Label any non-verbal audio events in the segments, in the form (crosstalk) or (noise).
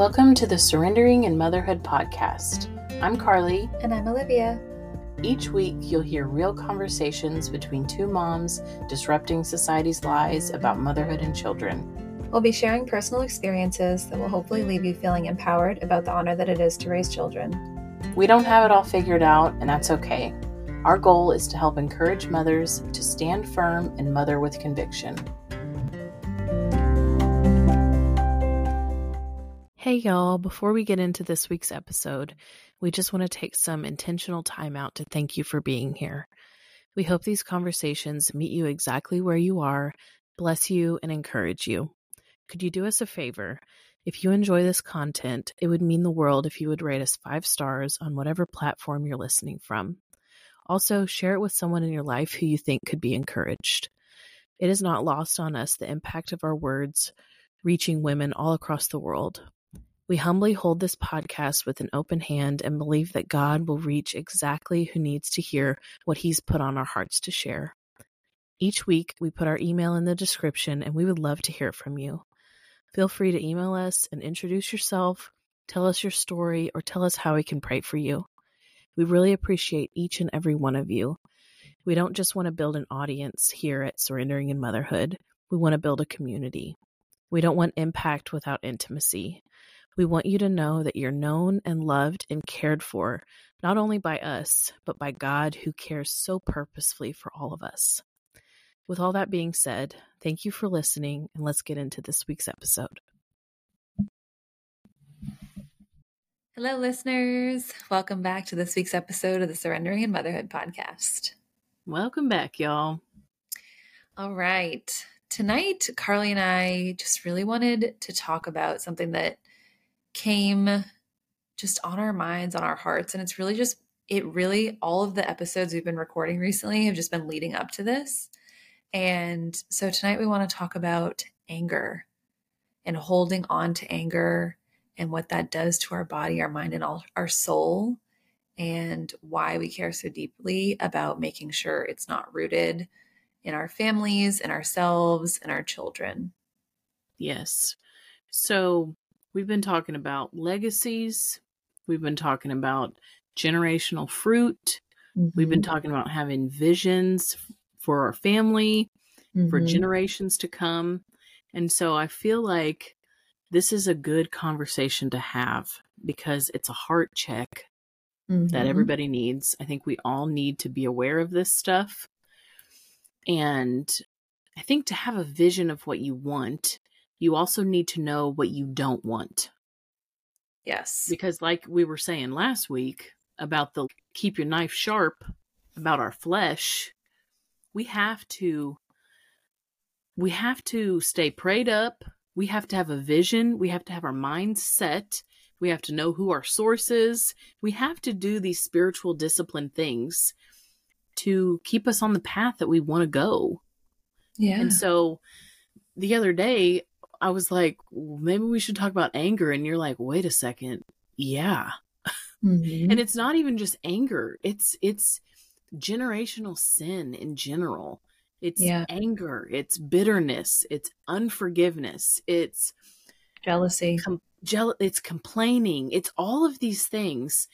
Welcome to the Surrendering in Motherhood podcast. I'm Carly. And I'm Olivia. Each week, you'll hear real conversations between two moms disrupting society's lies about motherhood and children. We'll be sharing personal experiences that will hopefully leave you feeling empowered about the honor that it is to raise children. We don't have it all figured out, and that's okay. Our goal is to help encourage mothers to stand firm and mother with conviction. Hey, y'all. Before we get into this week's episode, we just want to take some intentional time out to thank you for being here. We hope these conversations meet you exactly where you are, bless you, and encourage you. Could you do us a favor? If you enjoy this content, it would mean the world if you would rate us five stars on whatever platform you're listening from. Also, share it with someone in your life who you think could be encouraged. It is not lost on us the impact of our words reaching women all across the world. We humbly hold this podcast with an open hand and believe that God will reach exactly who needs to hear what He's put on our hearts to share. Each week, we put our email in the description and we would love to hear from you. Feel free to email us and introduce yourself, tell us your story, or tell us how we can pray for you. We really appreciate each and every one of you. We don't just want to build an audience here at Surrendering in Motherhood, we want to build a community. We don't want impact without intimacy. We want you to know that you're known and loved and cared for, not only by us, but by God who cares so purposefully for all of us. With all that being said, thank you for listening, and let's get into this week's episode. Hello, listeners. Welcome back to this week's episode of the Surrendering in Motherhood podcast. Welcome back, y'all. All right. Tonight, Carly and I just really wanted to talk about something that came just on our minds, on our hearts. And it's really just, it really, all of the episodes we've been recording recently have just been leading up to this. And so tonight we want to talk about anger and holding on to anger and what that does to our body, our mind, and all, our soul, and why we care so deeply about making sure it's not rooted in our families, in ourselves, and our children. Yes. So We've been talking about legacies. We've been talking about generational fruit. Mm-hmm. We've been mm-hmm. talking about having visions for our family, mm-hmm. for generations to come. And so I feel like this is a good conversation to have because it's a heart check mm-hmm. that everybody needs. I think we all need to be aware of this stuff. And I think to have a vision of what you want you also need to know what you don't want. Yes. Because, like we were saying last week about the keep your knife sharp about our flesh, we have to we have to stay prayed up. We have to have a vision. We have to have our minds set. We have to know who our source is. We have to do these spiritual discipline things to keep us on the path that we want to go. Yeah. And so the other day, I was like, maybe we should talk about anger. And you're like, wait a second. Yeah. Mm-hmm. and it's not even just anger. It's, it's generational sin in general. It's yeah. anger. It's bitterness. It's unforgiveness. It's jealousy. Com- it's complaining. It's all of these things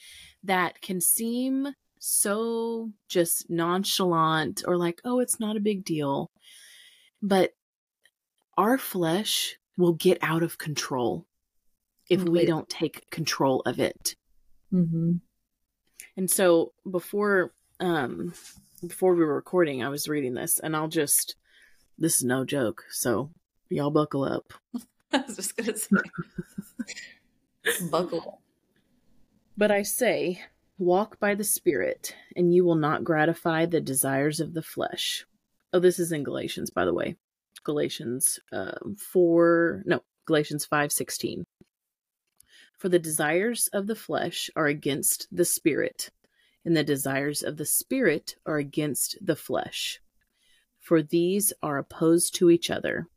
that can seem so just nonchalant or like, oh, it's not a big deal. But our flesh will get out of control if Completely. we don't take control of it. Mm-hmm. And so before um before we were recording, I was reading this, and I'll just this is no joke, so y'all buckle up. (laughs) I was just gonna say buckle. Up. But I say, walk by the Spirit, and you will not gratify the desires of the flesh. Oh, this is in Galatians, by the way. Galatians um, 4, no, Galatians 5:16. For the desires of the flesh are against the spirit, and the desires of the spirit are against the flesh. For these are opposed to each other,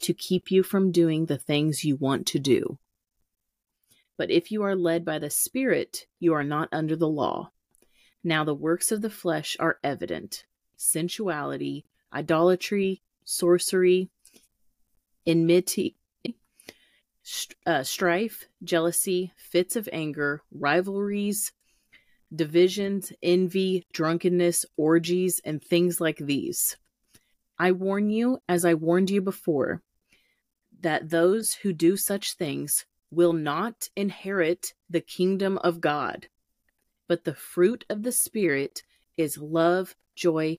to keep you from doing the things you want to do. But if you are led by the Spirit, you are not under the law. Now the works of the flesh are evident sensuality, idolatry, sorcery, enmity, uh, strife, jealousy, fits of anger, rivalries, divisions, envy, drunkenness, orgies, and things like these. I warn you, as I warned you before, that those who do such things will not inherit the kingdom of God. But the fruit of the Spirit is love, joy,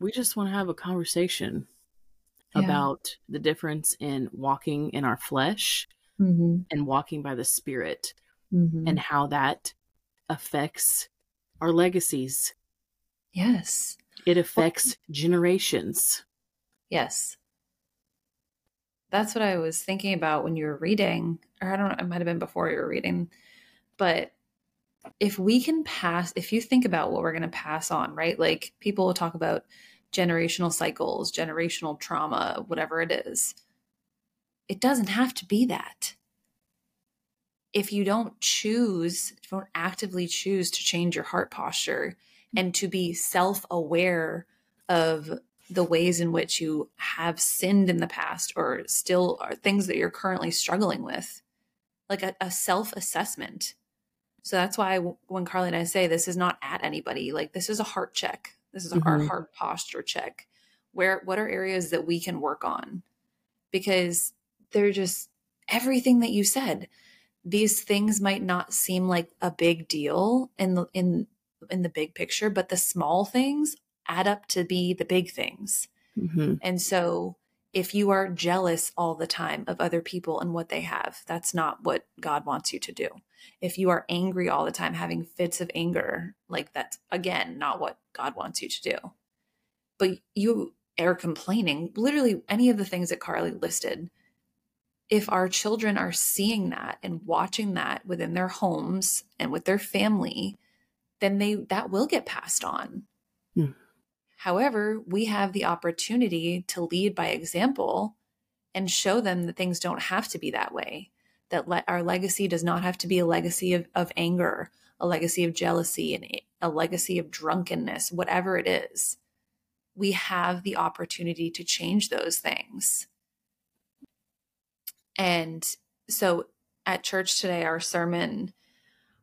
we just want to have a conversation yeah. about the difference in walking in our flesh mm-hmm. and walking by the Spirit mm-hmm. and how that affects our legacies. Yes. It affects well, generations. Yes. That's what I was thinking about when you were reading, or I don't know, it might have been before you were reading, but if we can pass, if you think about what we're going to pass on, right? Like people will talk about generational cycles, generational trauma, whatever it is. It doesn't have to be that. If you don't choose, if you don't actively choose to change your heart posture and to be self aware of the ways in which you have sinned in the past or still are things that you're currently struggling with, like a, a self assessment. So that's why when Carly and I say this is not at anybody, like this is a heart check. This is mm-hmm. our heart posture check. Where what are areas that we can work on? Because they're just everything that you said. These things might not seem like a big deal in the in in the big picture, but the small things add up to be the big things. Mm-hmm. And so if you are jealous all the time of other people and what they have, that's not what God wants you to do. If you are angry all the time, having fits of anger, like that's again not what God wants you to do. But you are complaining, literally any of the things that Carly listed. If our children are seeing that and watching that within their homes and with their family, then they that will get passed on. Mm. However, we have the opportunity to lead by example and show them that things don't have to be that way that le- our legacy does not have to be a legacy of, of anger, a legacy of jealousy, and a legacy of drunkenness, whatever it is. We have the opportunity to change those things. And so at church today, our sermon,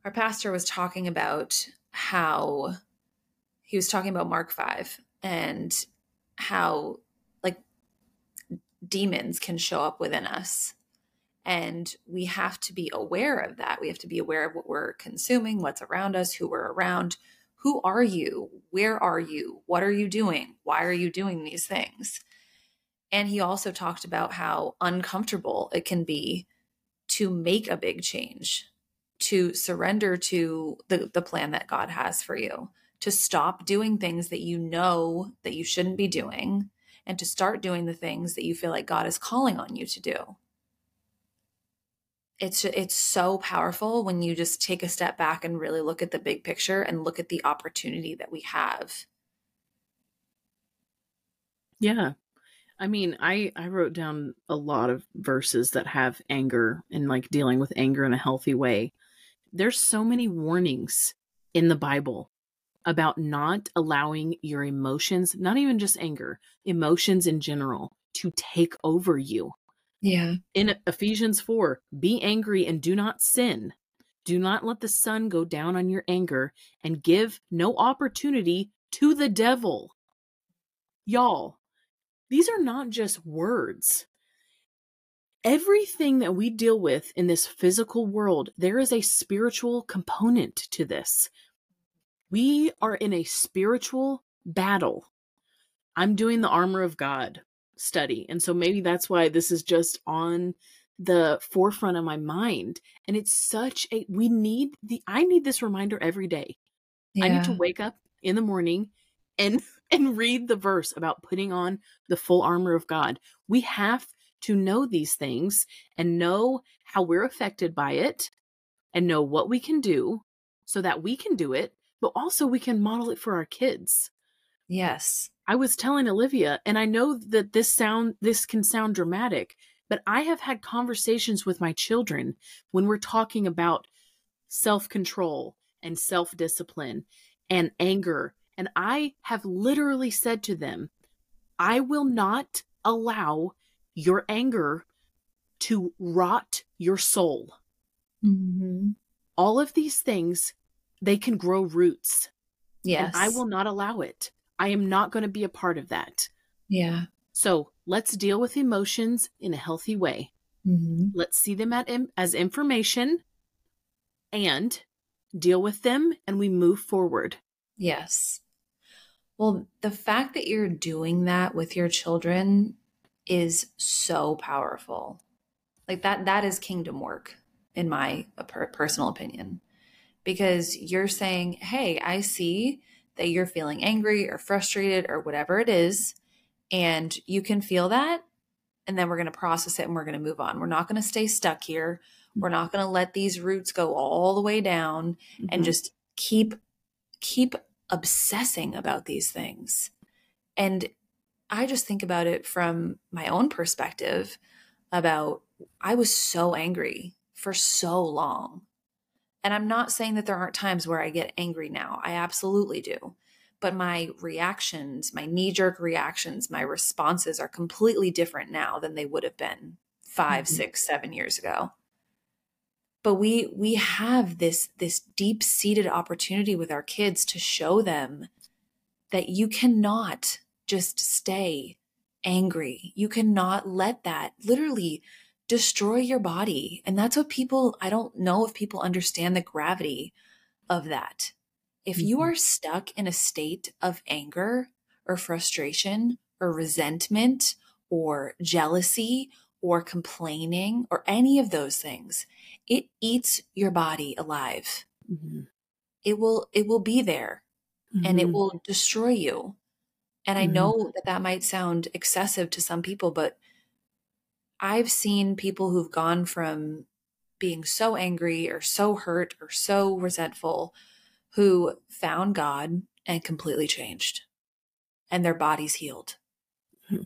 our pastor was talking about how he was talking about Mark 5 and how like demons can show up within us and we have to be aware of that. We have to be aware of what we're consuming, what's around us, who we're around. Who are you? Where are you? What are you doing? Why are you doing these things? And he also talked about how uncomfortable it can be to make a big change, to surrender to the, the plan that God has for you, to stop doing things that you know that you shouldn't be doing, and to start doing the things that you feel like God is calling on you to do it's it's so powerful when you just take a step back and really look at the big picture and look at the opportunity that we have. Yeah. I mean, I I wrote down a lot of verses that have anger and like dealing with anger in a healthy way. There's so many warnings in the Bible about not allowing your emotions, not even just anger, emotions in general, to take over you. Yeah. In Ephesians 4, be angry and do not sin. Do not let the sun go down on your anger and give no opportunity to the devil. Y'all, these are not just words. Everything that we deal with in this physical world, there is a spiritual component to this. We are in a spiritual battle. I'm doing the armor of God study. And so maybe that's why this is just on the forefront of my mind. And it's such a, we need the, I need this reminder every day. Yeah. I need to wake up in the morning and, (laughs) and read the verse about putting on the full armor of God. We have to know these things and know how we're affected by it and know what we can do so that we can do it, but also we can model it for our kids. Yes. I was telling Olivia, and I know that this sound this can sound dramatic, but I have had conversations with my children when we're talking about self-control and self-discipline and anger, and I have literally said to them, I will not allow your anger to rot your soul. Mm-hmm. All of these things, they can grow roots. Yes. And I will not allow it. I am not going to be a part of that. Yeah. So let's deal with emotions in a healthy way. Mm-hmm. Let's see them at, as information and deal with them, and we move forward. Yes. Well, the fact that you're doing that with your children is so powerful. Like that that is kingdom work in my personal opinion. Because you're saying, "Hey, I see that you're feeling angry or frustrated or whatever it is, and you can feel that, and then we're going to process it and we're going to move on. We're not going to stay stuck here. We're not going to let these roots go all the way down mm-hmm. and just keep keep obsessing about these things. And I just think about it from my own perspective about I was so angry for so long. And I'm not saying that there aren't times where I get angry now. I absolutely do. But my reactions, my knee jerk reactions, my responses are completely different now than they would have been 5 mm-hmm. six, seven years ago. But we we have this this deep seated opportunity with our kids to show them that you cannot just stay angry. You cannot let that literally destroy your body. And that's what people, I don't know if people understand the gravity of that. If mm-hmm. you are stuck in a state of anger or frustration or resentment or jealousy or complaining or any of those things, it eats your body alive. Mm-hmm. It will, it will be there mm-hmm. and it mm-hmm. will destroy you. And I mm-hmm. know that that might sound excessive to some people, but I've seen people who've gone from being so angry or so hurt or so resentful who found God and completely changed and their bodies healed. Mm-hmm.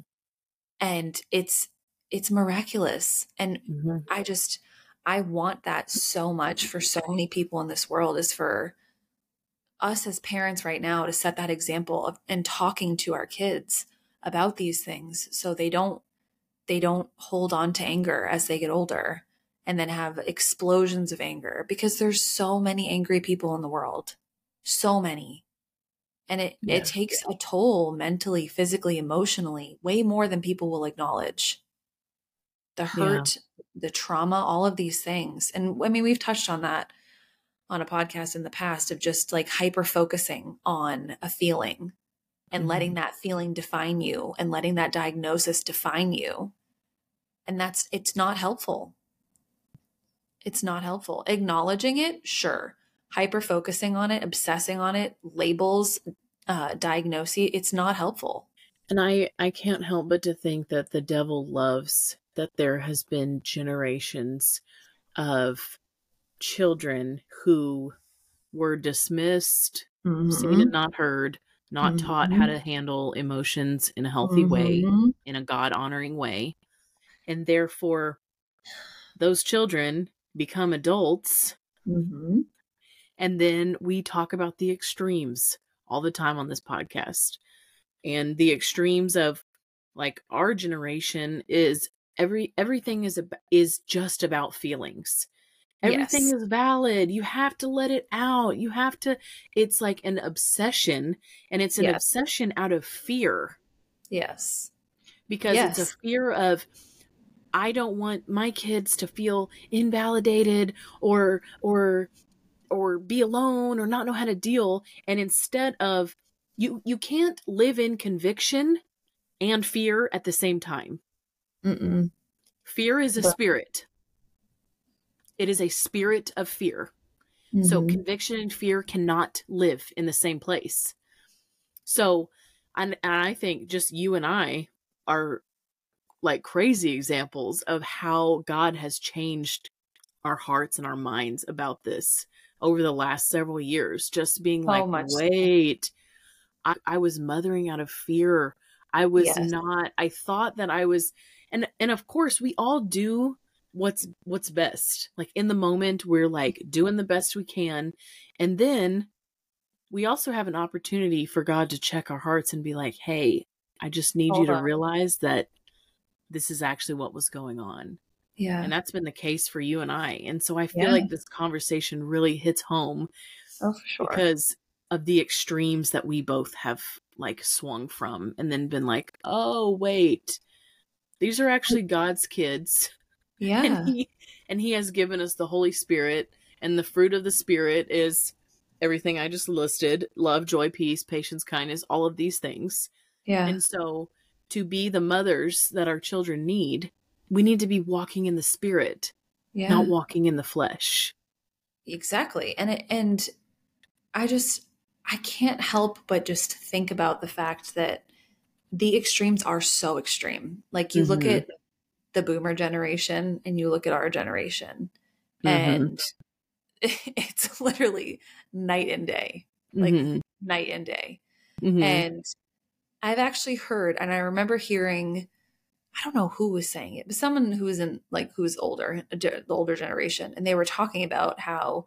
And it's it's miraculous and mm-hmm. I just I want that so much for so many people in this world is for us as parents right now to set that example of and talking to our kids about these things so they don't they don't hold on to anger as they get older and then have explosions of anger because there's so many angry people in the world. So many. And it yeah. it takes a toll mentally physically emotionally way more than people will acknowledge. The hurt yeah. the trauma all of these things. And i mean we've touched on that on a podcast in the past of just like hyper focusing on a feeling and mm-hmm. letting that feeling define you and letting that diagnosis define you. And that's, it's not helpful. It's not helpful. Acknowledging it, sure. Hyper focusing on it, obsessing on it, labels, uh, diagnosis, it's not helpful. And I, I can't help but to think that the devil loves that there has been generations of children who were dismissed, mm-hmm. seen and not heard, not mm-hmm. taught how to handle emotions in a healthy mm-hmm. way, in a God honoring way. And therefore, those children become adults. Mm-hmm. And then we talk about the extremes all the time on this podcast. And the extremes of like our generation is every everything is is just about feelings Everything yes. is valid. You have to let it out. You have to, it's like an obsession, and it's an yes. obsession out of fear. Yes. Because yes. it's a fear of, I don't want my kids to feel invalidated or, or, or be alone or not know how to deal. And instead of, you, you can't live in conviction and fear at the same time. Mm-mm. Fear is a but- spirit it is a spirit of fear. Mm-hmm. So conviction and fear cannot live in the same place. So, and, and I think just you and I are like crazy examples of how God has changed our hearts and our minds about this over the last several years. Just being like, wait, I, I was mothering out of fear. I was Yes. not, I thought that I was, and, and of course we all do what's, what's best. Like in the moment, we're like doing the best we can. And then we also have an opportunity for God to check our hearts and be like, hey, I just need Hold you to realize that this is actually what was going on. Yeah. And that's been the case for you and I. And so I feel Yeah. like this conversation really hits home oh, for sure. because of the extremes that we both have like swung from and then been like, oh, wait, these are actually God's kids. (laughs) yeah. And he, and he has given us the Holy Spirit. And the fruit of the Spirit is everything I just listed love, joy, peace, patience, kindness, all of these things. yeah. And so, to be the mothers that our children need, we need to be walking in the spirit, yeah. not walking in the flesh. Exactly. And it, and I just I can't help but just think about the fact that the extremes are so extreme. Like you look Mhm. at the boomer generation and you look at our generation Mhm. and (laughs) it's literally night and day. Like Mhm. night and day. Mhm. And I've actually heard, and I remember hearing, I don't know who was saying it, but someone who was in like who's older, the older generation, and they were talking about how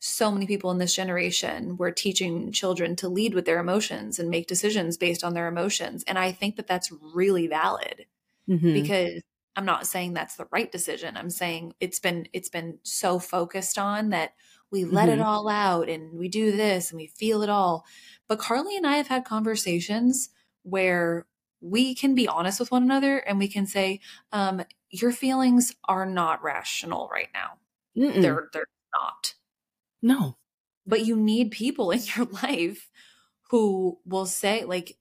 so many people in this generation were teaching children to lead with their emotions and make decisions based on their emotions. And I think that that's really valid Mhm. because I'm not saying that's the right decision. I'm saying it's been it's been so focused on that we let it Mhm. all out and we do this and we feel it all. But Carly and I have had conversations where we can be honest with one another and we can say, um, your feelings are not rational right now. Mm-mm. They're they're not. no. But you need people in (laughs) your life who will say, like,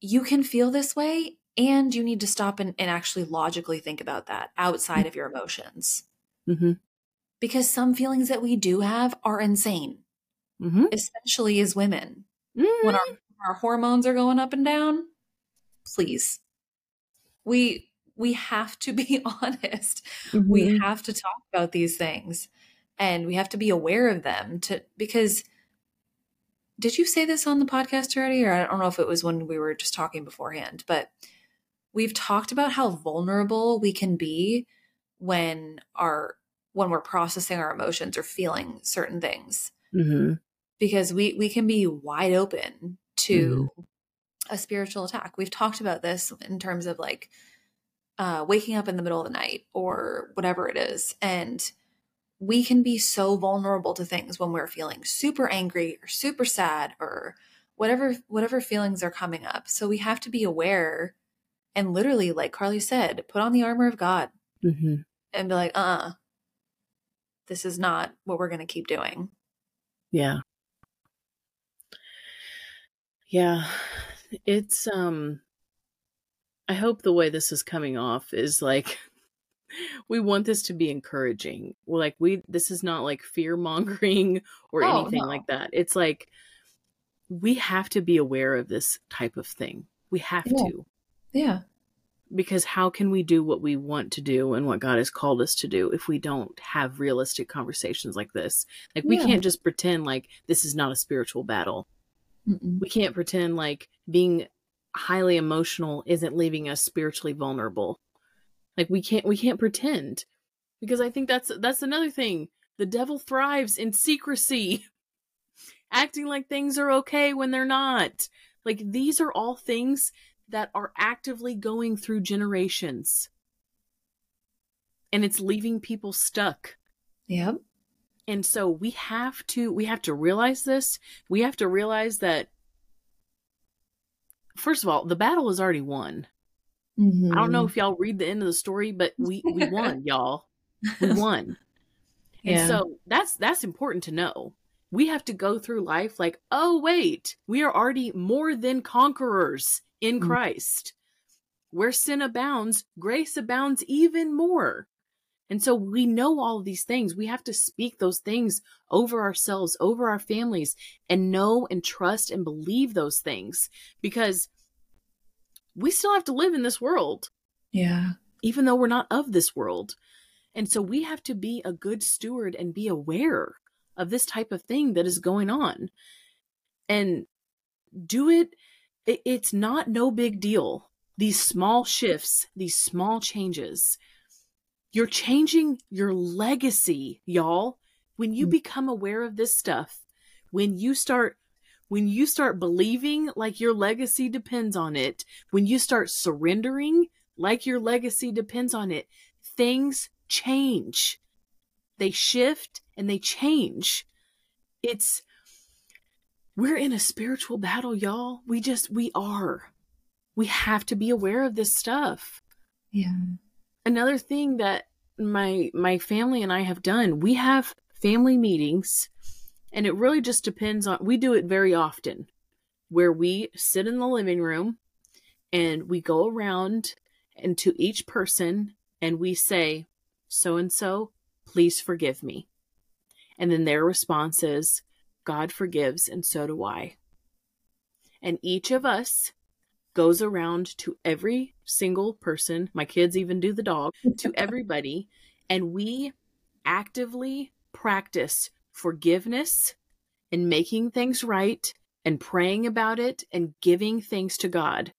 you can feel this way and you need to stop and, and actually logically think about that outside of your emotions. Hmm because some feelings that we do have are insane. Hmm especially as women. Mm-hmm. when our, our hormones are going up and down please. We we have to be (laughs) honest. We Mm-hmm. have to talk about these things. And we have to be aware of them to because did you say this on the podcast already? Or i don't know if it was when we were just talking beforehand but we've talked about how vulnerable we can be when our when we're processing our emotions or feeling certain things hmm because we we can be wide open to a spiritual attack. We've talked about this in terms of like uh, waking up in the middle of the night or whatever it is, and we can be so vulnerable to things when we're feeling super angry or super sad or whatever whatever feelings are coming up. So we have to be aware and literally, like Carly said, put on the armor of God hmm and be like, uh, this is not what we're going to keep doing. Yeah. Yeah. It's um I hope the way this is coming off is like (laughs) we want this to be encouraging. We're like we this is not like fear mongering (laughs) or Oh, anything no. like that. It's like we have to be aware of this type of thing. We have Yeah. to Yeah. because how can we do what we want to do and what God has called us to do if we don't have realistic conversations like this? Like we Yeah. can't just pretend like this is not a spiritual battle Mm-mm. we can't pretend like being highly emotional isn't leaving us spiritually vulnerable like we can't we can't pretend because i think that's that's another thing the devil thrives in secrecy (laughs) acting like things are okay when they're not like these are all things that are actively going through generations. And it's leaving people stuck. Yep. and so we have to we have to realize this. We have to realize that first of all the battle is already won. I don't know mm-hmm. if y'all read the end of the story but we we (laughs) won y'all. We won. And so that's that's important to know. We have to go through life like oh wait we are already more than conquerors in Mm. christ where sin abounds grace abounds even more and so we know all of these things. We have to speak those things over ourselves, over our families, and know and trust and believe those things. Because we still have to live in this world. Yeah. Even though we're not of this world. And so we have to be a good steward and be aware of this type of thing that is going on and do it. It's not no big deal. These small shifts, these small changes, you're changing your legacy, y'all. When you mm-hmm. become aware of this stuff, when you start when you start believing like your legacy depends on it, when you start surrendering like your legacy depends on it, things change. They shift and they change. It's, we're in a spiritual battle, y'all. We just, we are. We have to be aware of this stuff. Yeah. Another thing that my my family and I have done, we have family meetings and it really just depends on we do it very often where we sit in the living room and we go around and to each person and we say so and so, please forgive me. And then their response is, God forgives, and so do I. And each of us goes around to every single person, my kids even do the dog, to (laughs) everybody, and we actively practice forgiveness and making things right and praying about it and giving things to God.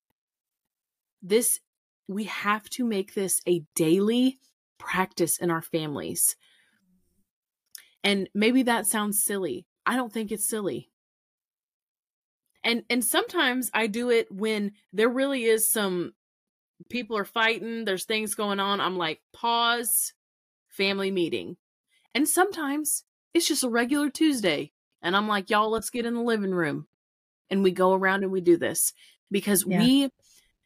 This, we have to make this a daily practice in our families. And maybe that sounds silly. I don't think it's silly. And and sometimes I do it when there really is some people are fighting, there's things going on. I'm like, pause, family meeting. And sometimes it's just a regular Tuesday. And I'm like, y'all, let's get in the living room. And we go around and we do this because yeah. we,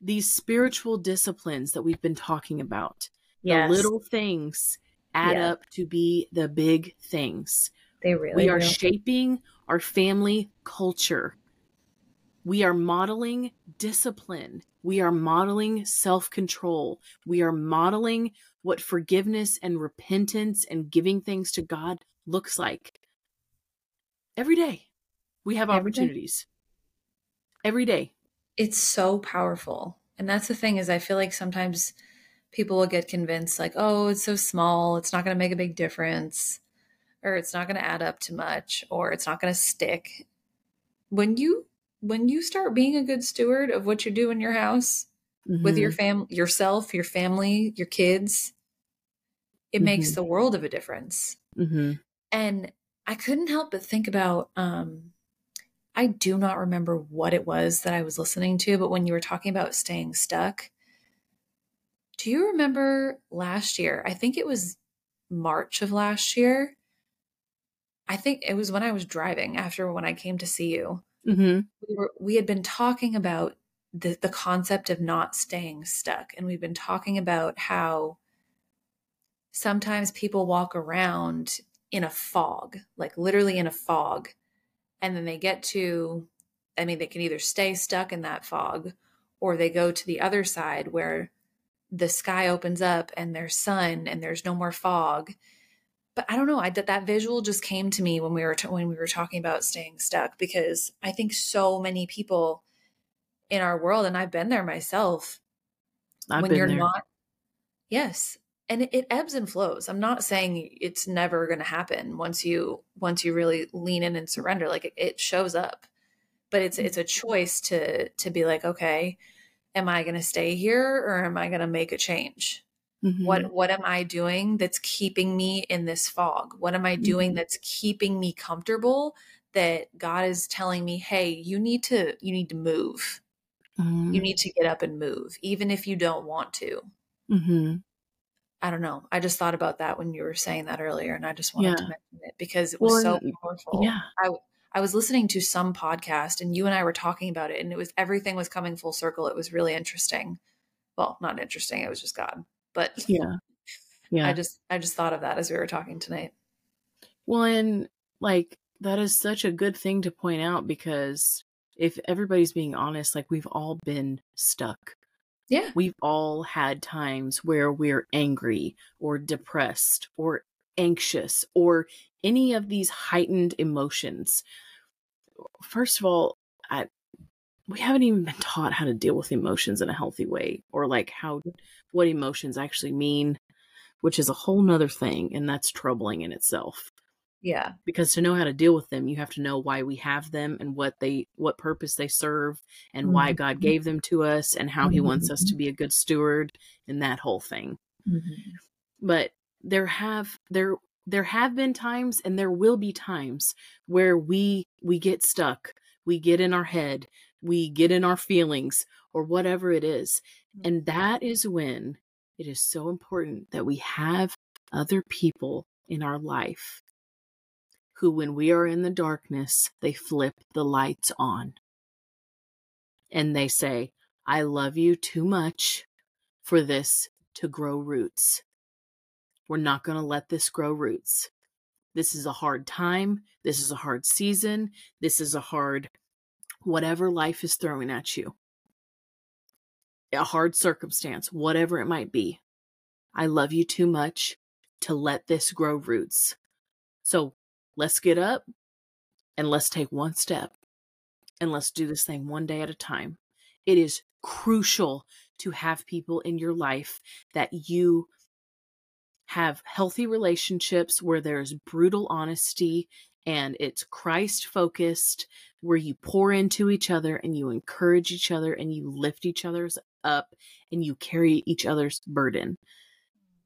these spiritual disciplines that we've been talking about, yes. the little things add yeah. up to be the big things. They really We are will. shaping our family culture. We are modeling discipline. We are modeling self control. We are modeling what forgiveness and repentance and giving things to God looks like. Every day, we have Every opportunities. Day. Every day. It's so powerful. And that's the thing is I feel like sometimes people will get convinced like, "Oh, it's so small, it's not going to make a big difference." Or it's not going to add up to much or it's not going to stick. When you when you start being a good steward of what you do in your house mm-hmm. with your mm-hmm. fam yourself, your family, your kids, it mm-hmm. makes the world of a difference. Mm-hmm. And I couldn't help but think about um I do not remember what it was that I was listening to, but when you were talking about staying stuck, do you remember last year? I think it was March of last year. I think it was when I was driving after when I came to see you. Mm-hmm. We were we had been talking about the the concept of not staying stuck, and we've been talking about how sometimes people walk around in a fog, like literally in a fog, and then they get to, I mean, they can either stay stuck in that fog, or they go to the other side where the sky opens up and there's sun and there's no more fog but I don't know. I that that visual just came to me when we were t- when we were talking about staying stuck because I think so many people in our world, and I've been there myself. I've when you're there. not, yes, and it, it ebbs and flows. I'm not saying it's never going to happen once you once you really lean in and surrender. Like it, it shows up, but it's it's a mm-hmm. choice to to be like, okay, am I going to stay here or am I going to make a change? Mm-hmm. What what am I doing that's keeping me in this fog? What am I doing mm-hmm. that's keeping me comfortable that God is telling me, "Hey, you need to you need to move. Mm-hmm. You need to get up and move even if you don't want to." Mm-hmm. I don't know. I just thought about that when you were saying that earlier and I just wanted yeah. to mention it because it was well, so powerful. Yeah. I I was listening to some podcast and you and I were talking about it and it was everything was coming full circle. It was really interesting. Well, not interesting. It was just God. But yeah, yeah. I just I just thought of that as we were talking tonight. Well, and like that is such a good thing to point out because if everybody's being honest, like we've all been stuck. Yeah. We've all had times where we're angry or depressed or anxious or any of these heightened emotions. First of all, I we haven't even been taught how to deal with emotions in a healthy way or like how what emotions actually mean which is a whole nother thing and that's troubling in itself. Yeah. because to know how to deal with them you have to know why we have them and what they what purpose they serve and why mm-hmm. god gave them to us and how he wants us to mm-hmm. be a good steward and that whole thing. Mm-hmm. But there have there there have been times and there will be times where we we get stuck we get in our head we get in our feelings or whatever it is mm. and that is when it is so important that we have other people in our life who when we are in the darkness they flip the lights on and they say i love you too much for this to grow roots we're not going to let this grow roots. This is a hard time. This is a hard season. This is a hard whatever life is throwing at you. A hard circumstance, whatever it might be. I love you too much to let this grow roots. So let's get up and let's take one step and let's do this thing one day at a time. It is crucial to have people in your life that you have healthy relationships where there's brutal honesty and it's Christ focused, where you pour into each other and you encourage each other and you lift each other's up and you carry each other's burden.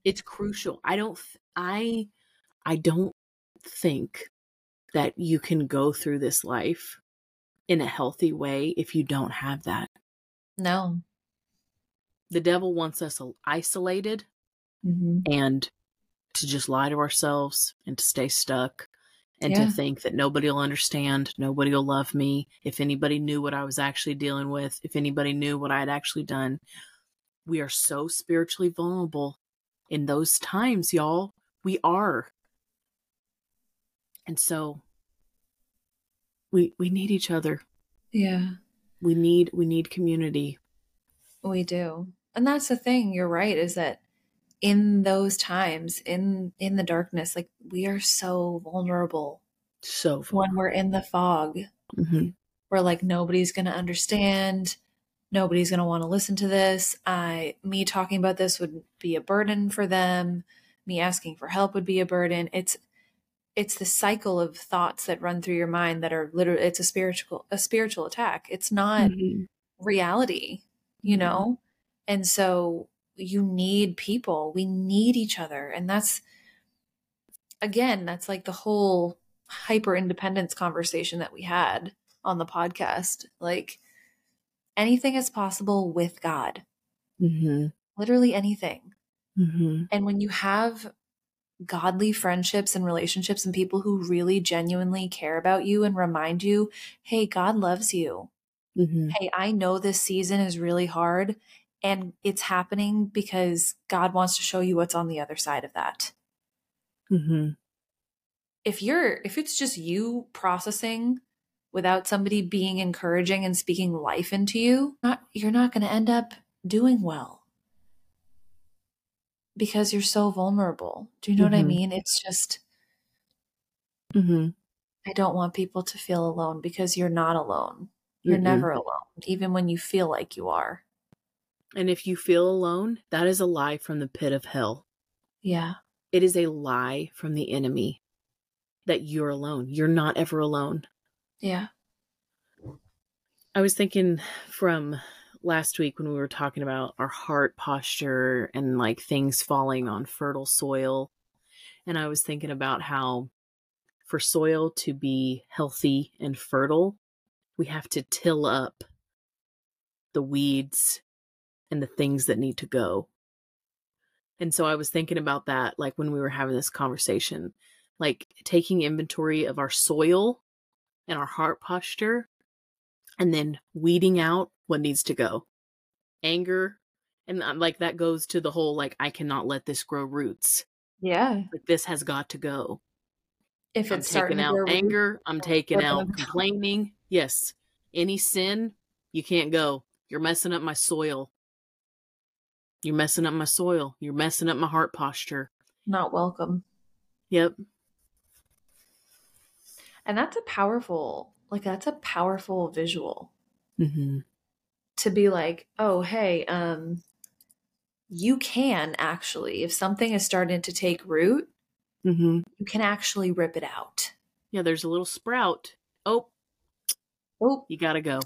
It's crucial. I don't th- I I don't think that you can go through this life in a healthy way if you don't have that. No. The devil wants us isolated Mm-hmm. and to just lie to ourselves and to stay stuck and Yeah. to think that nobody will understand, nobody will love me. If anybody knew what I was actually dealing with, if anybody knew what I had actually done, we are so spiritually vulnerable in those times, y'all. We are. And so we we need each other. Yeah. We need we need community. We do. And that's the thing, you're right, is that in those times, in in the darkness, like we are so vulnerable So when we're in the fog. Mhm. We're like nobody's gonna understand, nobody's gonna want to listen to this. I me talking about this would be a burden for them. Me asking for help would be a burden. It's it's the cycle of thoughts that run through your mind that are literally it's a spiritual a spiritual attack. It's not Mhm. reality, you Mhm. know? And so you need people. We need each other. And that's, again, that's like the whole hyper independence conversation that we had on the podcast. Like anything is possible with God, Mhm. literally anything. Mhm. And when you have godly friendships and relationships and people who really genuinely care about you and remind you, hey, God loves you. Mhm. hey, I know this season is really hard and it's happening because God wants to show you what's on the other side of that. Mhm. If you're if it's just you processing without somebody being encouraging and speaking life into you, not you're not going to end up doing well. Because you're so vulnerable. Do you know what I Mhm. mean? It's just Mhm. I don't want people to feel alone because you're not alone. You're Mm-mm. never alone, even when you feel like you are. And if you feel alone, that is a lie from the pit of hell. Yeah. It is a lie from the enemy that you're alone. You're not ever alone. Yeah. I was thinking from last week when we were talking about our heart posture and like things falling on fertile soil. And I was thinking about how for soil to be healthy and fertile, we have to till up the weeds and the things that need to go. And so I was thinking about that like when we were having this conversation, like taking inventory of our soil and our heart posture and then weeding out what needs to go. Anger and uh, like that goes to the whole like I cannot let this grow roots. Yeah. Like this has got to go. If I'm it's taking out roots, anger. I'm taking out them complaining. Yes. Any sin, you can't go. You're messing up my soil. You're messing up my soil. You're messing up my heart posture. not welcome. Yep. And that's a powerful, like that's a powerful visual. Mm-hmm. to be like, oh, hey, um, you can actually, if something is starting to take root, Mm-hmm. you can actually rip it out. Yeah, there's a little sprout. Oh, Oh, you gotta go.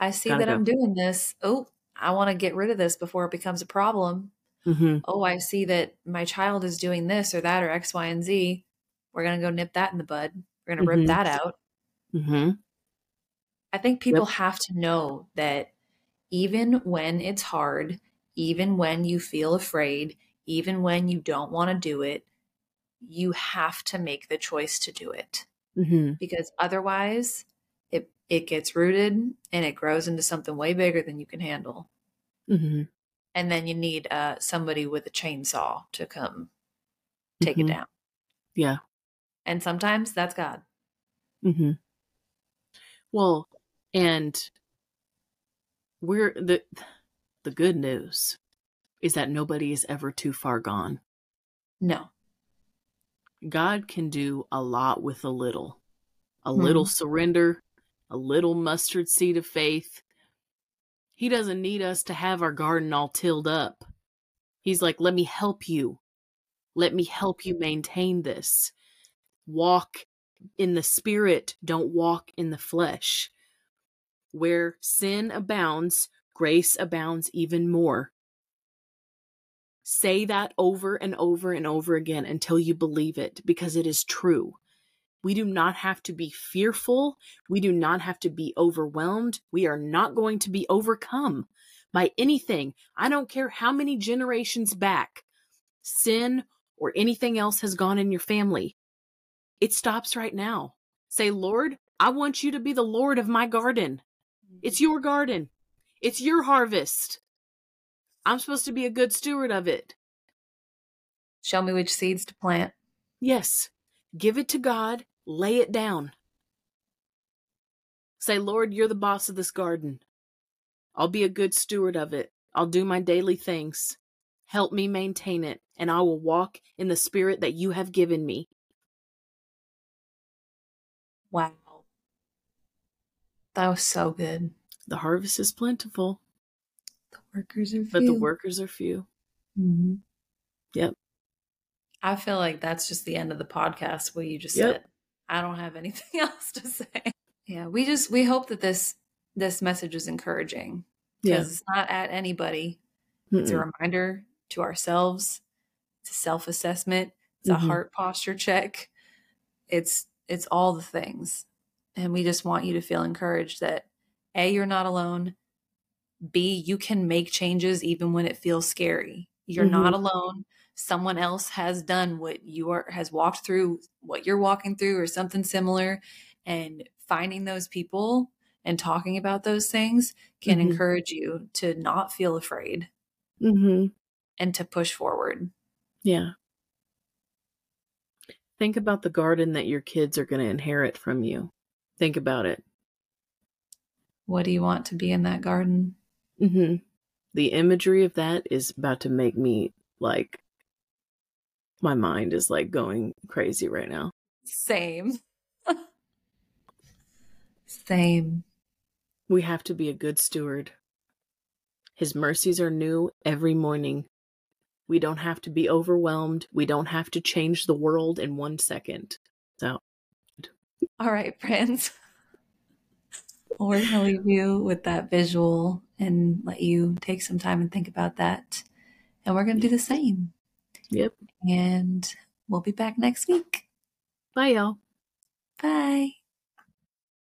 I see Gotta that go. I'm doing this. Oh, I want to get rid of this before it becomes a problem. Mm-hmm. Oh, I see that my child is doing this or that or X, Y, and Z. We're going to go nip that in the bud. We're going to Mhm. rip that out. Mm-hmm. I think people have to know that even when it's hard, even when you feel afraid, even when you don't want to do it, you have to make the choice to do it Mm-hmm. because otherwise it gets rooted and it grows into something way bigger than you can handle. Mm-hmm. And then you need uh, somebody with a chainsaw to come take Mhm. it down. Yeah. And sometimes that's God. Mm-hmm. Well, and we're the the good news is that nobody is ever too far gone. No. God can do a lot with a little. A little surrender, a little mustard seed of faith. He doesn't need us to have our garden all tilled up. He's like, let me help you. Let me help you maintain this. Walk in the spirit, don't walk in the flesh. Where sin abounds, grace abounds even more. Say that over and over and over again until you believe it because it is true. We do not have to be fearful. We do not have to be overwhelmed. We are not going to be overcome by anything. I don't care how many generations back sin or anything else has gone in your family. It stops right now. Say, Lord, I want you to be the Lord of my garden. It's your garden. It's your harvest. I'm supposed to be a good steward of it. Show me which seeds to plant. Yes. Give it to God. Lay it down. Say, Lord, you're the boss of this garden. I'll be a good steward of it. I'll do my daily things. Help me maintain it, and I will walk in the spirit that you have given me. Wow. That was so good. The harvest is plentiful, The workers are few. but the workers are few. Mm-hmm. Yep. I feel like that's just the end of the podcast. What you just Yep. said. I don't have anything (laughs) else to say. Yeah, we just we hope that this this message is encouraging Yeah. it's not at anybody. It's a reminder to ourselves. It's a self assessment. It's a Mhm. heart posture check. It's it's all the things, and we just want you to feel encouraged that a you're not alone. B you can make changes even when it feels scary. You're not alone. Someone else has done what you are has walked through what you're walking through or something similar, and finding those people and talking about those things can Mhm. encourage you to not feel afraid Mhm. and to push forward. Yeah. Think about the garden that your kids are going to inherit from you. Think about it. What do you want to be in that garden? hmm The imagery of that is about to make me like, my mind is like going crazy right now. Same. (laughs) Same. We have to be a good steward. His mercies are new every morning. We don't have to be overwhelmed. We don't have to change the world in one second. So, All right, friends. We're going to leave you with that visual and let you take some time and think about that. And we're going to do the same. Yep. And we'll be back next week. Bye, y'all. Bye.